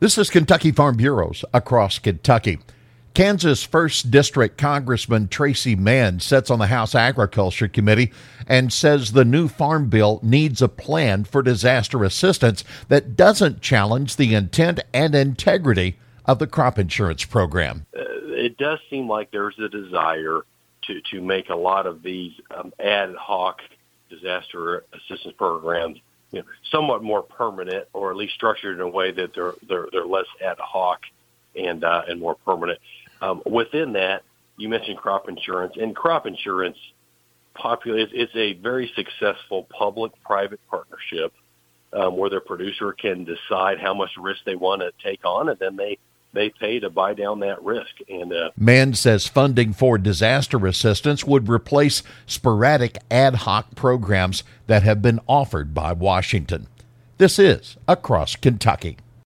This is Kentucky Farm Bureaus across Kentucky. Kansas 1st District Congressman Tracey Mann sits on the House Agriculture Committee and says the new farm bill needs a plan for disaster assistance that doesn't challenge the intent and integrity of the crop insurance program. Uh, it does seem like there's a desire to, to make a lot of these um, ad hoc disaster assistance programs you know, somewhat more permanent, or at least structured in a way that they're they're, they're less ad hoc and uh, and more permanent. Um, within that, you mentioned crop insurance, and crop insurance popular it's a very successful public-private partnership um, where the producer can decide how much risk they want to take on, and then they they pay to buy down that risk. And uh, Mann says funding for disaster assistance would replace sporadic ad hoc programs that have been offered by Washington. This is Across Kentucky.